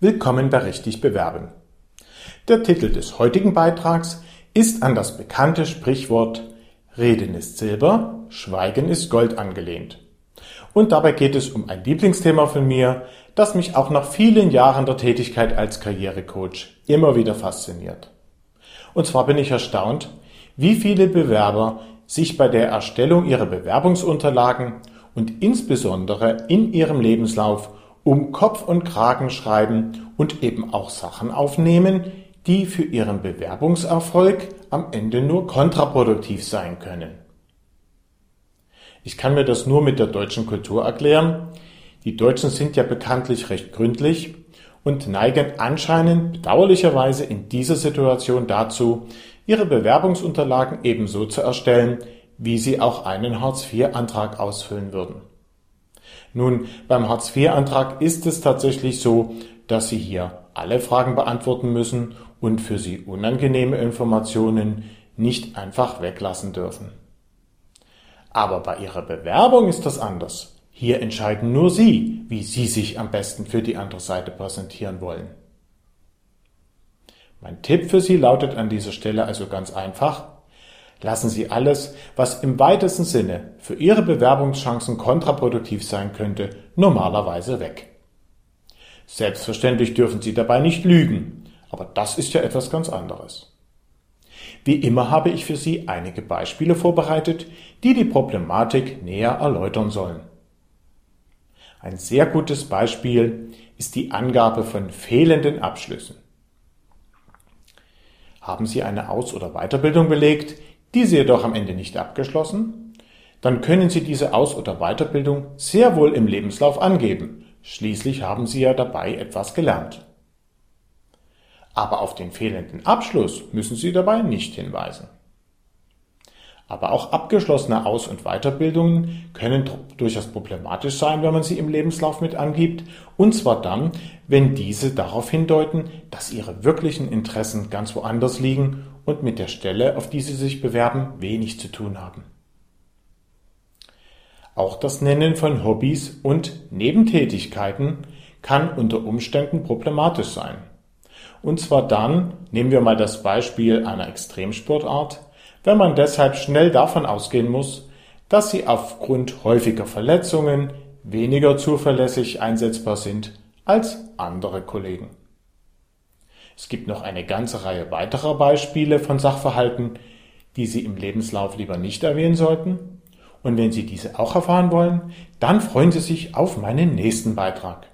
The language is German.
Willkommen bei Richtig Bewerben. Der Titel des heutigen Beitrags ist an das bekannte Sprichwort Reden ist Silber, Schweigen ist Gold angelehnt. Und dabei geht es um ein Lieblingsthema von mir, das mich auch nach vielen Jahren der Tätigkeit als Karrierecoach immer wieder fasziniert. Und zwar bin ich erstaunt, wie viele Bewerber sich bei der Erstellung ihrer Bewerbungsunterlagen und insbesondere in ihrem Lebenslauf um Kopf und Kragen schreiben und eben auch Sachen aufnehmen, die für ihren Bewerbungserfolg am Ende nur kontraproduktiv sein können. Ich kann mir das nur mit der deutschen Kultur erklären. Die Deutschen sind ja bekanntlich recht gründlich und neigen anscheinend bedauerlicherweise in dieser Situation dazu, ihre Bewerbungsunterlagen ebenso zu erstellen, wie sie auch einen Hartz-IV-Antrag ausfüllen würden. Nun, beim Hartz-IV-Antrag ist es tatsächlich so, dass Sie hier alle Fragen beantworten müssen und für Sie unangenehme Informationen nicht einfach weglassen dürfen. Aber bei Ihrer Bewerbung ist das anders. Hier entscheiden nur Sie, wie Sie sich am besten für die andere Seite präsentieren wollen. Mein Tipp für Sie lautet an dieser Stelle also ganz einfach. Lassen Sie alles, was im weitesten Sinne für Ihre Bewerbungschancen kontraproduktiv sein könnte, normalerweise weg. Selbstverständlich dürfen Sie dabei nicht lügen, aber das ist ja etwas ganz anderes. Wie immer habe ich für Sie einige Beispiele vorbereitet, die die Problematik näher erläutern sollen. Ein sehr gutes Beispiel ist die Angabe von fehlenden Abschlüssen. Haben Sie eine Aus- oder Weiterbildung belegt, diese jedoch am Ende nicht abgeschlossen? Dann können Sie diese Aus- oder Weiterbildung sehr wohl im Lebenslauf angeben. Schließlich haben Sie ja dabei etwas gelernt. Aber auf den fehlenden Abschluss müssen Sie dabei nicht hinweisen. Aber auch abgeschlossene Aus- und Weiterbildungen können durchaus problematisch sein, wenn man sie im Lebenslauf mit angibt, und zwar dann, wenn diese darauf hindeuten, dass ihre wirklichen Interessen ganz woanders liegen und mit der Stelle, auf die sie sich bewerben, wenig zu tun haben. Auch das Nennen von Hobbys und Nebentätigkeiten kann unter Umständen problematisch sein. Und zwar dann, nehmen wir mal das Beispiel einer Extremsportart, wenn man deshalb schnell davon ausgehen muss, dass sie aufgrund häufiger Verletzungen weniger zuverlässig einsetzbar sind als andere Kollegen. Es gibt noch eine ganze Reihe weiterer Beispiele von Sachverhalten, die Sie im Lebenslauf lieber nicht erwähnen sollten. Und wenn Sie diese auch erfahren wollen, dann freuen Sie sich auf meinen nächsten Beitrag.